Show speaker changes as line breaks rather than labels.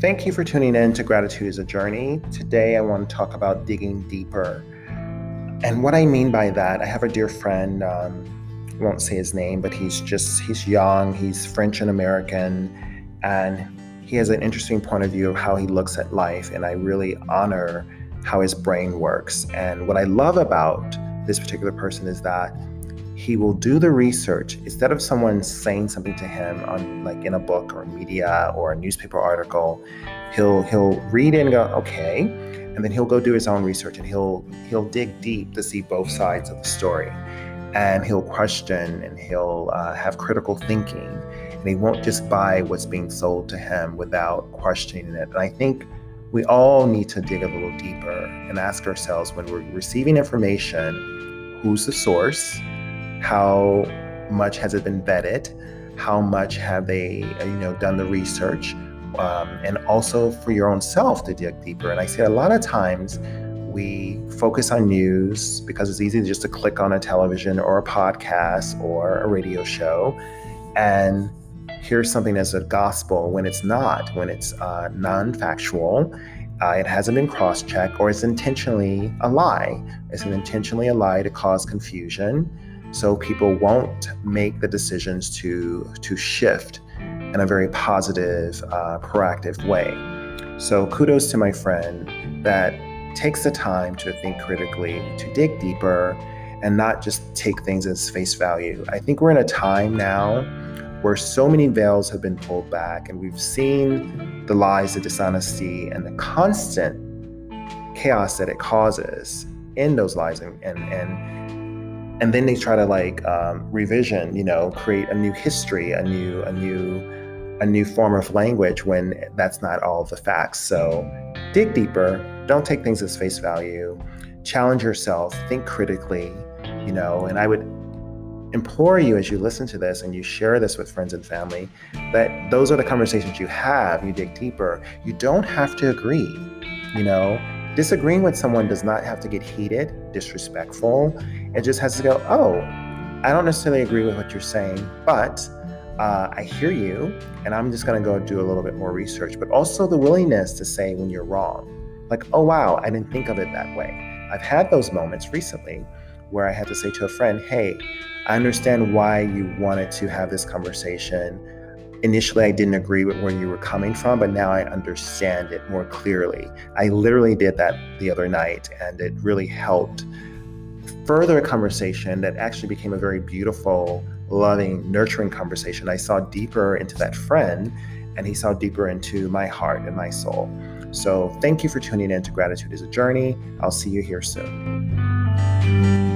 Thank you for tuning in to Gratitude is a Journey. Today, I want to talk about digging deeper. And what I mean by that, I have a dear friend, um, I won't say his name, but he's just, he's young, he's French and American, and he has an interesting point of view of how he looks at life. And I really honor how his brain works. And what I love about this particular person is that he will do the research instead of someone saying something to him on like in a book or media or a newspaper article. He'll he'll read it and go okay and then he'll go do his own research and he'll he'll dig deep to see both sides of the story. And he'll question and he'll uh, have critical thinking and he won't just buy what's being sold to him without questioning it. And i think we all need to dig a little deeper and ask ourselves when we're receiving information who's the source how much has it been vetted? How much have they, uh, you know, done the research? Um, and also for your own self to dig deeper. And I say a lot of times we focus on news because it's easy just to click on a television or a podcast or a radio show and hear something as a gospel when it's not, when it's uh, non factual. Uh, it hasn't been cross checked or it's intentionally a lie. It's an intentionally a lie to cause confusion so people won't make the decisions to to shift in a very positive, uh, proactive way. So kudos to my friend that takes the time to think critically, to dig deeper, and not just take things as face value. I think we're in a time now where so many veils have been pulled back, and we've seen the lies, the dishonesty, and the constant chaos that it causes in those lies and, and, and and then they try to like um, revision you know create a new history a new a new a new form of language when that's not all the facts. So dig deeper. Don't take things as face value. Challenge yourself. Think critically you know. And i would implore you as you listen to this and you share this with friends and family that those are the conversations you have. You dig deeper. You don't have to agree you know disagreeing with someone does not have to get heated, disrespectful. It just has to go, oh, I don't necessarily agree with what you're saying, but uh, I hear you, and I'm just going to go do a little bit more research. But also the willingness to say when you're wrong. Like, oh, wow, I didn't think of it that way. I've had those moments recently where I had to say to a friend, hey, I understand why you wanted to have this conversation initially I didn't agree with where you were coming from, but now I understand it more clearly. I literally did that the other night, and it really helped further a conversation that actually became a very beautiful, loving, nurturing conversation. I saw deeper into that friend, and he saw deeper into my heart and my soul. So, thank you for tuning in to Gratitude is a Journey. I'll see you here soon.